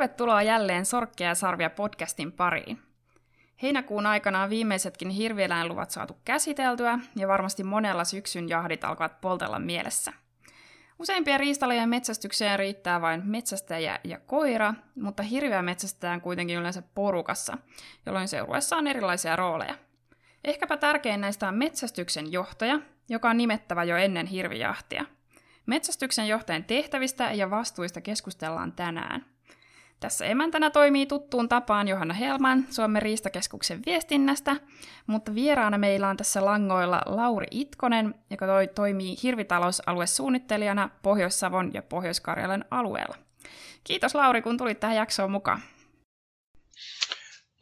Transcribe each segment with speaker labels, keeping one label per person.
Speaker 1: Tervetuloa jälleen Sorkkia ja Sarvia podcastin pariin. Heinäkuun aikana on viimeisetkin hirvieläinluvat saatu käsiteltyä ja varmasti monella syksyn jahdit alkavat poltella mielessä. Useimpien riistalajien metsästykseen riittää vain metsästäjä ja koira, mutta hirveä metsästetään kuitenkin yleensä porukassa, jolloin seurueessa on erilaisia rooleja. Ehkäpä tärkein näistä on metsästyksen johtaja, joka on nimettävä jo ennen hirvijahtia. Metsästyksen johtajan tehtävistä ja vastuista keskustellaan tänään – tässä emäntänä toimii tuttuun tapaan Johanna Helman Suomen riistakeskuksen viestinnästä, mutta vieraana meillä on tässä langoilla Lauri Itkonen, joka toi, toimii hirvitalousaluesuunnittelijana Pohjois-Savon ja Pohjois-Karjalan alueella. Kiitos Lauri, kun tulit tähän jaksoon mukaan.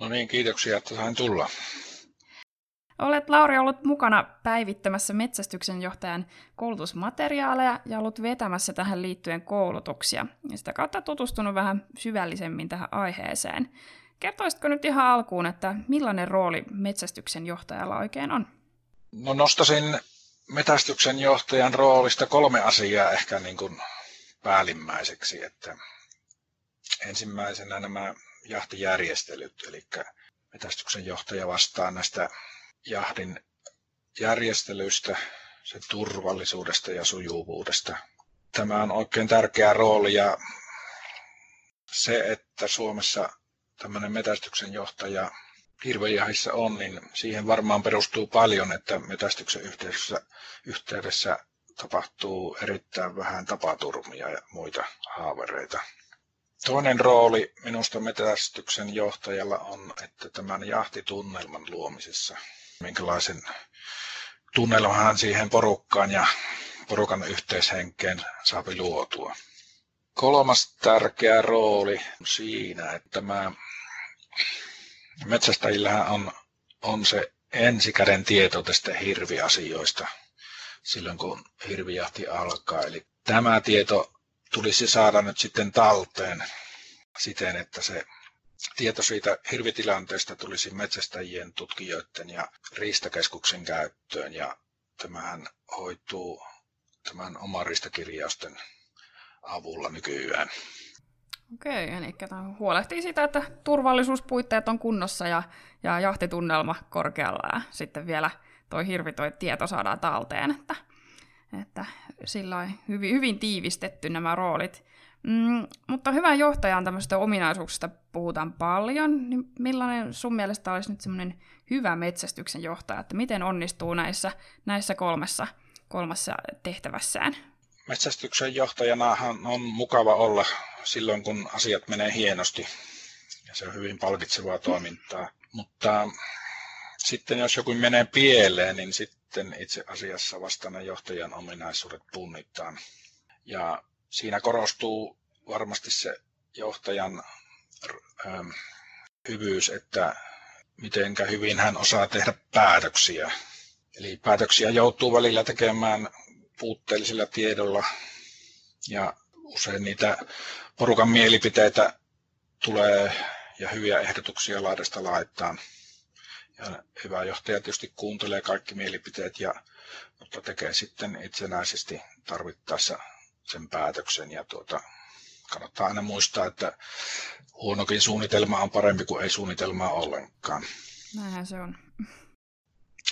Speaker 2: No niin, kiitoksia, että sain tulla.
Speaker 1: Olet Lauri ollut mukana päivittämässä metsästyksen johtajan koulutusmateriaaleja ja ollut vetämässä tähän liittyen koulutuksia. Ja sitä kautta tutustunut vähän syvällisemmin tähän aiheeseen. Kertoisitko nyt ihan alkuun, että millainen rooli metsästyksen johtajalla oikein on?
Speaker 2: No nostasin metsästyksen johtajan roolista kolme asiaa ehkä niin kuin päällimmäiseksi. Että ensimmäisenä nämä jahtijärjestelyt, eli metsästyksen johtaja vastaa näistä jahdin järjestelystä, sen turvallisuudesta ja sujuvuudesta. Tämä on oikein tärkeä rooli ja se, että Suomessa tämmöinen metästyksen johtaja hirvejahissa on, niin siihen varmaan perustuu paljon, että metästyksen yhteydessä, yhteydessä tapahtuu erittäin vähän tapaturmia ja muita haavereita. Toinen rooli minusta metästyksen johtajalla on, että tämän jahtitunnelman luomisessa minkälaisen tunnelman siihen porukkaan ja porukan yhteishenkeen saapi luotua. Kolmas tärkeä rooli siinä, että tämä metsästäjillähän on, on se ensikäden tieto tästä hirviasioista silloin, kun hirvijahti alkaa. Eli tämä tieto tulisi saada nyt sitten talteen siten, että se tieto siitä hirvitilanteesta tulisi metsästäjien, tutkijoiden ja riistakeskuksen käyttöön ja tämähän hoituu tämän oman riistakirjausten avulla nykyään.
Speaker 1: Okei, eli huolehtii sitä, että turvallisuuspuitteet on kunnossa ja, ja jahtitunnelma korkealla ja sitten vielä toi hirvi toi tieto saadaan talteen, että, että sillä hyvin, hyvin tiivistetty nämä roolit. Mm, mutta hyvä johtajan tämmöistä ominaisuuksista puhutaan paljon, niin millainen sun mielestä olisi nyt semmoinen hyvä metsästyksen johtaja, että miten onnistuu näissä, näissä kolmessa, kolmessa tehtävässään?
Speaker 2: Metsästyksen johtajanahan on mukava olla silloin, kun asiat menee hienosti ja se on hyvin palkitsevaa toimintaa. Mutta sitten jos joku menee pieleen, niin sitten itse asiassa vasta ne johtajan ominaisuudet punnitaan. Ja siinä korostuu varmasti se johtajan ähm, hyvyys, että mitenkä hyvin hän osaa tehdä päätöksiä. Eli päätöksiä joutuu välillä tekemään puutteellisella tiedolla ja usein niitä porukan mielipiteitä tulee ja hyviä ehdotuksia laidasta laittaa. Ja hyvä johtaja tietysti kuuntelee kaikki mielipiteet, ja, mutta tekee sitten itsenäisesti tarvittaessa sen päätöksen. Ja tuota, kannattaa aina muistaa, että huonokin suunnitelma on parempi kuin ei suunnitelmaa ollenkaan.
Speaker 1: Näinhän se on.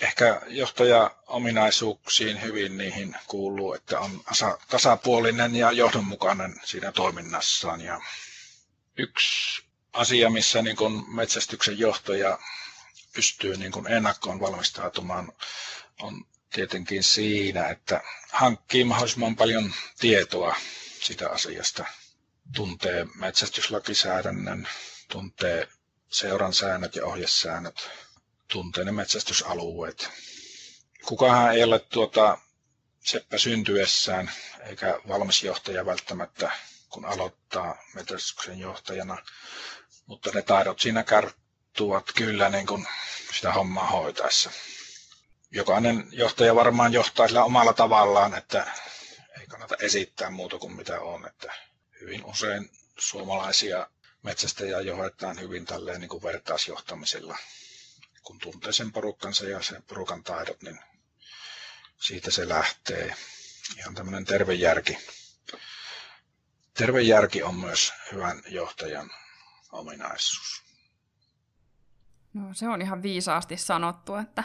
Speaker 2: Ehkä johtaja-ominaisuuksiin hyvin niihin kuuluu, että on tasapuolinen ja johdonmukainen siinä toiminnassaan. Ja yksi asia, missä niin kun metsästyksen johtaja pystyy niin kun ennakkoon valmistautumaan, on tietenkin siinä, että hankkii mahdollisimman paljon tietoa sitä asiasta. Tuntee metsästyslakisäädännön, tuntee seuran säännöt ja ohjesäännöt, tuntee ne metsästysalueet. Kukahan ei ole tuota seppä syntyessään eikä valmis johtaja välttämättä, kun aloittaa metsästyksen johtajana, mutta ne taidot siinä karttuvat kyllä niin kuin sitä hommaa hoitaessa jokainen johtaja varmaan johtaa sillä omalla tavallaan, että ei kannata esittää muuta kuin mitä on. Että hyvin usein suomalaisia metsästäjiä johdetaan hyvin tälleen niin kuin vertaisjohtamisella. Kun tuntee sen porukkansa ja sen porukan taidot, niin siitä se lähtee. Ihan tämmöinen terve järki. terve järki on myös hyvän johtajan ominaisuus.
Speaker 1: No, se on ihan viisaasti sanottu, että,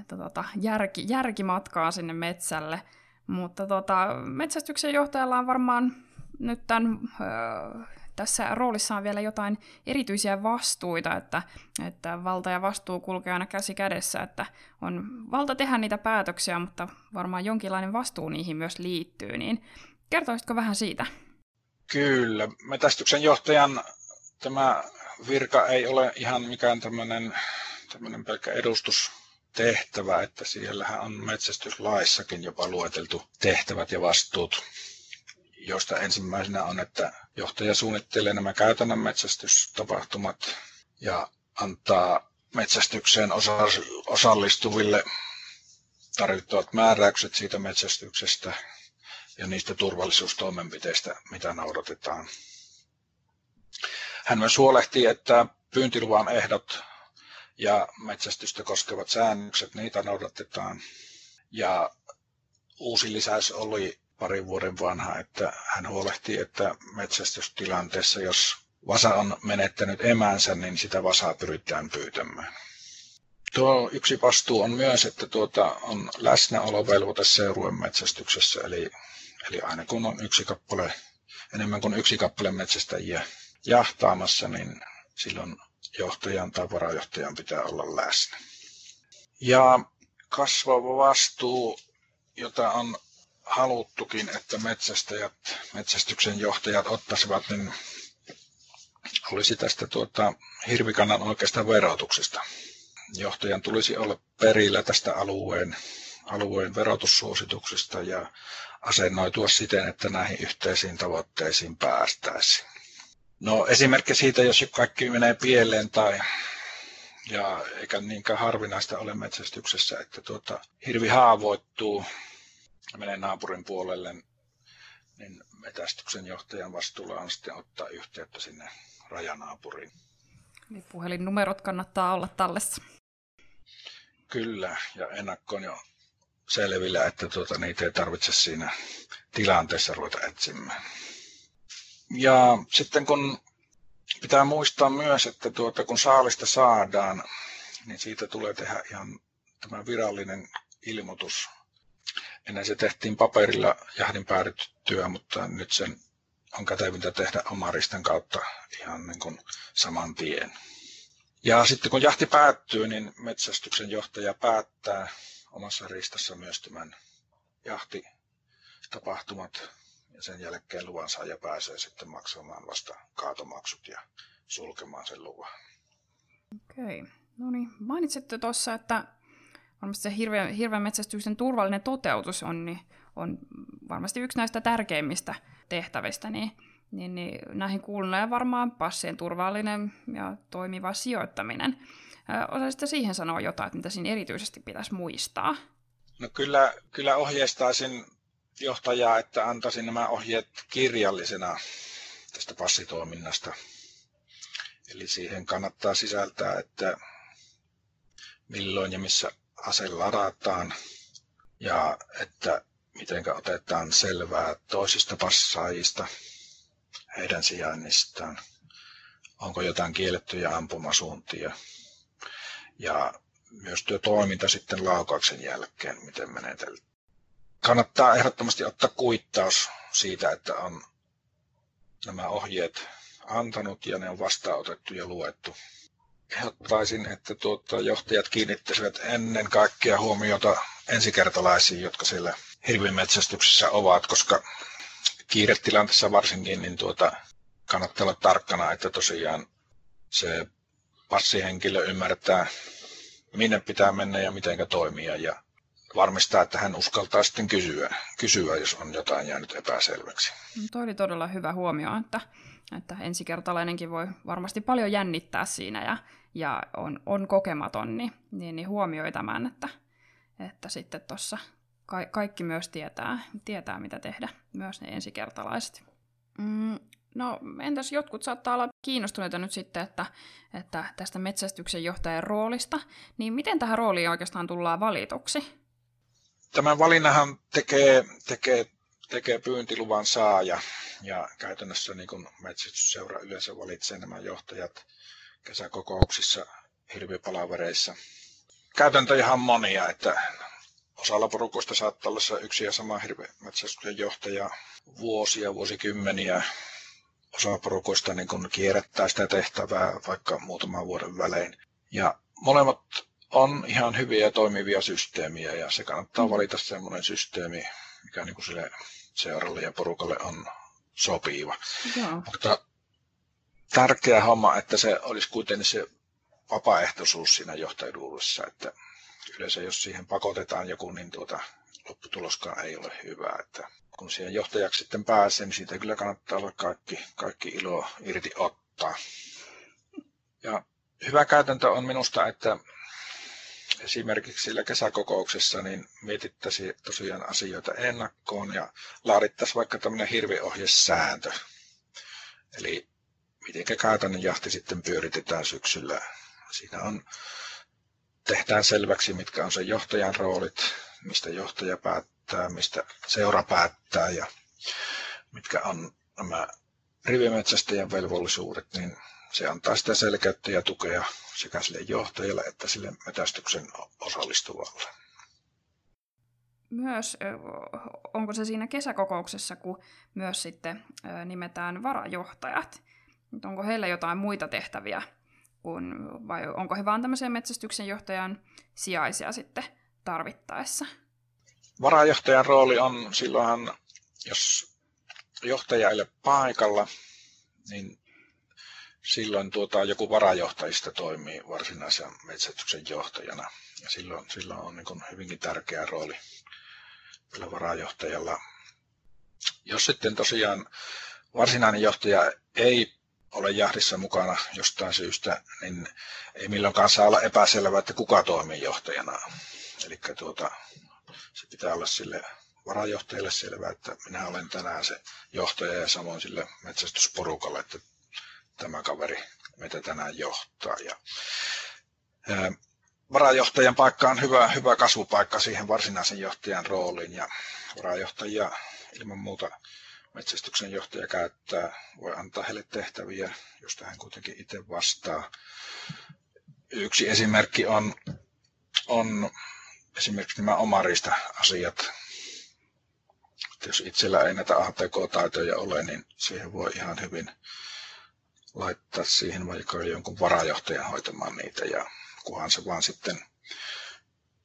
Speaker 1: että tota, järki, järki matkaa sinne metsälle. Mutta tota, metsästyksen johtajalla on varmaan nyt tämän, öö, tässä roolissa on vielä jotain erityisiä vastuita, että, että valta ja vastuu kulkee aina käsi kädessä, että on valta tehdä niitä päätöksiä, mutta varmaan jonkinlainen vastuu niihin myös liittyy, niin kertoisitko vähän siitä?
Speaker 2: Kyllä, metästyksen johtajan tämä virka ei ole ihan mikään tämmöinen, tämmöinen pelkkä edustustehtävä, että siellähän on metsästyslaissakin jopa lueteltu tehtävät ja vastuut, joista ensimmäisenä on, että johtaja suunnittelee nämä käytännön metsästystapahtumat ja antaa metsästykseen osallistuville tarvittavat määräykset siitä metsästyksestä ja niistä turvallisuustoimenpiteistä, mitä noudatetaan. Hän myös huolehtii, että pyyntiluvan ehdot ja metsästystä koskevat säännökset, niitä noudatetaan. Ja uusi lisäys oli parin vuoden vanha, että hän huolehtii, että metsästystilanteessa, jos vasa on menettänyt emänsä, niin sitä vasaa pyritään pyytämään. Tuo yksi vastuu on myös, että tuota on läsnäolovelvoite seurueen metsästyksessä, eli, eli aina kun on yksi kappale, enemmän kuin yksi kappale metsästäjiä jahtaamassa, niin silloin johtajan tai varajohtajan pitää olla läsnä. Ja kasvava vastuu, jota on haluttukin, että metsästäjät, metsästyksen johtajat ottaisivat, niin olisi tästä tuota, hirvikannan oikeasta verotuksesta. Johtajan tulisi olla perillä tästä alueen, alueen verotussuosituksista ja asennoitua siten, että näihin yhteisiin tavoitteisiin päästäisiin. No esimerkki siitä, jos kaikki menee pieleen tai ja eikä niinkään harvinaista ole metsästyksessä, että tuota, hirvi haavoittuu ja menee naapurin puolelle, niin metästyksen johtajan vastuulla on sitten ottaa yhteyttä sinne rajanaapuriin.
Speaker 1: Eli puhelinnumerot kannattaa olla tallessa.
Speaker 2: Kyllä, ja ennakkoon jo selvillä, että tuota, niitä ei tarvitse siinä tilanteessa ruveta etsimään. Ja sitten kun pitää muistaa myös, että tuota, kun saalista saadaan, niin siitä tulee tehdä ihan tämä virallinen ilmoitus. Ennen se tehtiin paperilla jahdin päädyttyä, mutta nyt sen on kätevintä tehdä omaristen kautta ihan niin kuin saman tien. Ja sitten kun jahti päättyy, niin metsästyksen johtaja päättää omassa ristassa myös tämän jahtitapahtumat ja sen jälkeen luvan saaja pääsee sitten maksamaan vasta kaatomaksut ja sulkemaan sen luvan.
Speaker 1: Okei. Okay. No niin, mainitsitte tuossa, että varmasti se hirveän, hirveän metsästyksen turvallinen toteutus on, niin on varmasti yksi näistä tärkeimmistä tehtävistä, niin, niin, niin näihin kuulunee varmaan passien turvallinen ja toimiva sijoittaminen. Osaisitte siihen sanoa jotain, että mitä siinä erityisesti pitäisi muistaa?
Speaker 2: No kyllä, kyllä ohjeistaisin johtajaa, että antaisin nämä ohjeet kirjallisena tästä passitoiminnasta. Eli siihen kannattaa sisältää, että milloin ja missä ase ladataan ja että miten otetaan selvää toisista passaajista, heidän sijainnistaan, onko jotain kiellettyjä ampumasuuntia. Ja myös työ toiminta sitten laukauksen jälkeen, miten menetellään kannattaa ehdottomasti ottaa kuittaus siitä, että on nämä ohjeet antanut ja ne on vastaanotettu ja luettu. Ehdottaisin, että tuota, johtajat kiinnittäisivät ennen kaikkea huomiota ensikertalaisiin, jotka siellä hirvimetsästyksessä ovat, koska kiiretilanteessa varsinkin niin tuota, kannattaa olla tarkkana, että tosiaan se passihenkilö ymmärtää, minne pitää mennä ja miten toimia ja varmistaa, että hän uskaltaa sitten kysyä, kysyä jos on jotain jäänyt epäselväksi.
Speaker 1: No, Tuo oli todella hyvä huomio, että, että ensikertalainenkin voi varmasti paljon jännittää siinä ja, ja on, on kokematon, niin, niin, niin huomioi tämän, että, että sitten tuossa ka- kaikki myös tietää, tietää, mitä tehdä, myös ne ensikertalaiset. Mm, no entäs jotkut saattaa olla kiinnostuneita nyt sitten, että, että tästä metsästyksen johtajan roolista, niin miten tähän rooliin oikeastaan tullaan valituksi?
Speaker 2: Tämän valinnahan tekee, tekee tekee pyyntiluvan saaja ja käytännössä niin kuin metsästysseura yleensä valitsee nämä johtajat kesäkokouksissa hirvipalavereissa. Käytäntöjä on monia, että osalla porukoista saattaa olla yksi ja sama hirvimetsästyksen johtaja vuosia, vuosikymmeniä. Osa porukoista niin kun kierrättää sitä tehtävää vaikka muutaman vuoden välein. Ja molemmat on ihan hyviä ja toimivia systeemiä ja se kannattaa valita semmoinen systeemi, mikä niin kuin sille seuralle ja porukalle on sopiva. Joo. Mutta tärkeä homma, että se olisi kuitenkin se vapaaehtoisuus siinä johtajuudessa, että yleensä jos siihen pakotetaan joku, niin tuota, lopputuloskaan ei ole hyvä. Että kun siihen johtajaksi sitten pääsee, niin siitä kyllä kannattaa olla kaikki, kaikki ilo irti ottaa. Ja hyvä käytäntö on minusta, että esimerkiksi sillä kesäkokouksessa niin mietittäisiin tosiaan asioita ennakkoon ja laadittaisiin vaikka tämmöinen hirviohjesääntö. Eli miten käytännön jahti sitten pyöritetään syksyllä. Siinä on, tehdään selväksi, mitkä on se johtajan roolit, mistä johtaja päättää, mistä seura päättää ja mitkä on nämä rivimetsästäjän velvollisuudet, niin se antaa sitä selkeyttä ja tukea sekä sille johtajalle että sille metästyksen osallistuvalle.
Speaker 1: Myös, onko se siinä kesäkokouksessa, kun myös sitten nimetään varajohtajat? Onko heillä jotain muita tehtäviä, kun, vai onko he vain tämmöisiä metsästyksen johtajan sijaisia sitten tarvittaessa?
Speaker 2: Varajohtajan rooli on silloinhan, jos johtaja ei ole paikalla, niin silloin tuota, joku varajohtajista toimii varsinaisen metsästyksen johtajana. Ja silloin, silloin on niin hyvinkin tärkeä rooli tällä varajohtajalla. Jos sitten tosiaan varsinainen johtaja ei ole jahdissa mukana jostain syystä, niin ei milloinkaan saa olla epäselvää, että kuka toimii johtajana. Eli tuota, se pitää olla sille varajohtajalle selvää, että minä olen tänään se johtaja ja samoin sille metsästysporukalle, että tämä kaveri meitä tänään johtaa. Ja, ää, varajohtajan paikka on hyvä, hyvä kasvupaikka siihen varsinaisen johtajan rooliin ja varajohtajia ilman muuta metsästyksen johtaja käyttää, voi antaa heille tehtäviä, josta hän kuitenkin itse vastaa. Yksi esimerkki on, on esimerkiksi nämä omarista asiat. Että jos itsellä ei näitä ATK-taitoja ole, niin siihen voi ihan hyvin laittaa siihen vaikka jonkun varajohtajan hoitamaan niitä ja kunhan se vaan sitten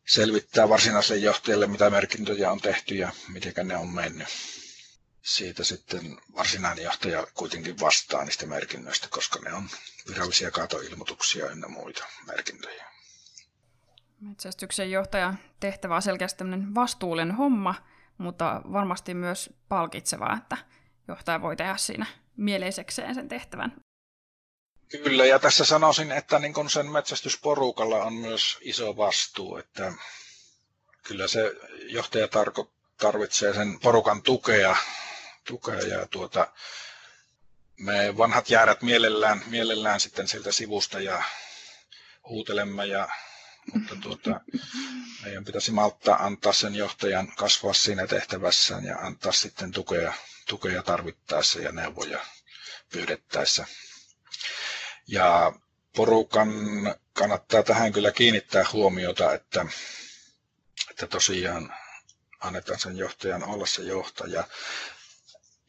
Speaker 2: selvittää varsinaiselle johtajalle, mitä merkintöjä on tehty ja miten ne on mennyt. Siitä sitten varsinainen johtaja kuitenkin vastaa niistä merkinnöistä, koska ne on virallisia katoilmoituksia ynnä muita merkintöjä.
Speaker 1: Metsästyksen johtajan tehtävä on selkeästi vastuullinen homma, mutta varmasti myös palkitsevaa, että johtaja voi tehdä siinä mieleisekseen sen tehtävän.
Speaker 2: Kyllä, ja tässä sanoisin, että niin kun sen metsästysporukalla on myös iso vastuu, että kyllä se johtaja tarko, tarvitsee sen porukan tukea, tukea ja tuota, me vanhat jäädät mielellään, mielellään sitten sieltä sivusta ja huutelemme, ja, mutta tuota, meidän pitäisi malttaa antaa sen johtajan kasvaa siinä tehtävässään ja antaa sitten tukea, tukea tarvittaessa ja neuvoja pyydettäessä. Ja porukan kannattaa tähän kyllä kiinnittää huomiota, että, että tosiaan annetaan sen johtajan olla se johtaja.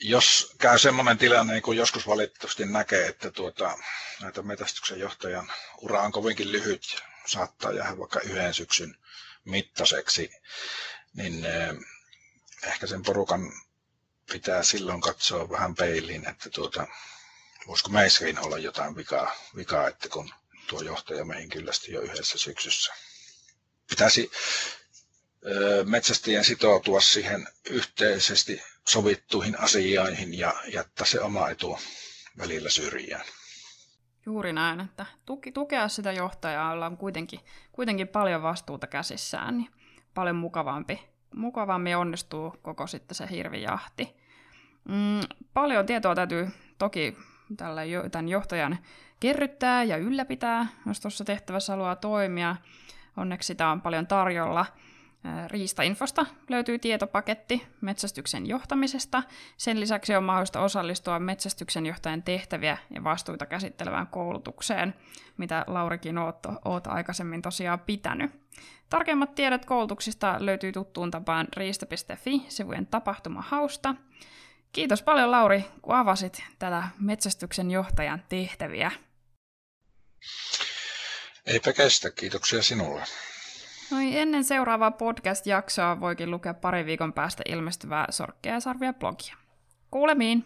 Speaker 2: Jos käy semmoinen tilanne, niin kuin joskus valitettavasti näkee, että tuota, näitä metästyksen johtajan ura on kovinkin lyhyt, saattaa jäädä vaikka yhden syksyn mittaiseksi, niin eh, ehkä sen porukan pitää silloin katsoa vähän peiliin, että tuota, voisiko meissäkin olla jotain vikaa, vikaa, että kun tuo johtaja meihin kyllästi jo yhdessä syksyssä. Pitäisi metsästäjien sitoutua siihen yhteisesti sovittuihin asioihin ja jättää se oma etu välillä syrjään.
Speaker 1: Juuri näin, että tuki, tukea sitä johtajaa, jolla on kuitenkin, kuitenkin paljon vastuuta käsissään, niin paljon mukavampi, mukavammin onnistuu koko sitten se hirvijahti. Mm, paljon tietoa täytyy toki tällä tämän johtajan kerryttää ja ylläpitää, jos tuossa tehtävässä haluaa toimia. Onneksi sitä on paljon tarjolla. Riistainfosta löytyy tietopaketti metsästyksen johtamisesta. Sen lisäksi on mahdollista osallistua metsästyksen johtajan tehtäviä ja vastuita käsittelevään koulutukseen, mitä Laurikin oot, oot aikaisemmin tosiaan pitänyt. Tarkemmat tiedot koulutuksista löytyy tuttuun tapaan riista.fi-sivujen tapahtumahausta. Kiitos paljon Lauri, kun avasit tätä metsästyksen johtajan tehtäviä.
Speaker 2: Eipä kestä, kiitoksia sinulle.
Speaker 1: No niin, ennen seuraavaa podcast-jaksoa voikin lukea pari viikon päästä ilmestyvää Sorkkeja ja Sarvia blogia. Kuulemiin!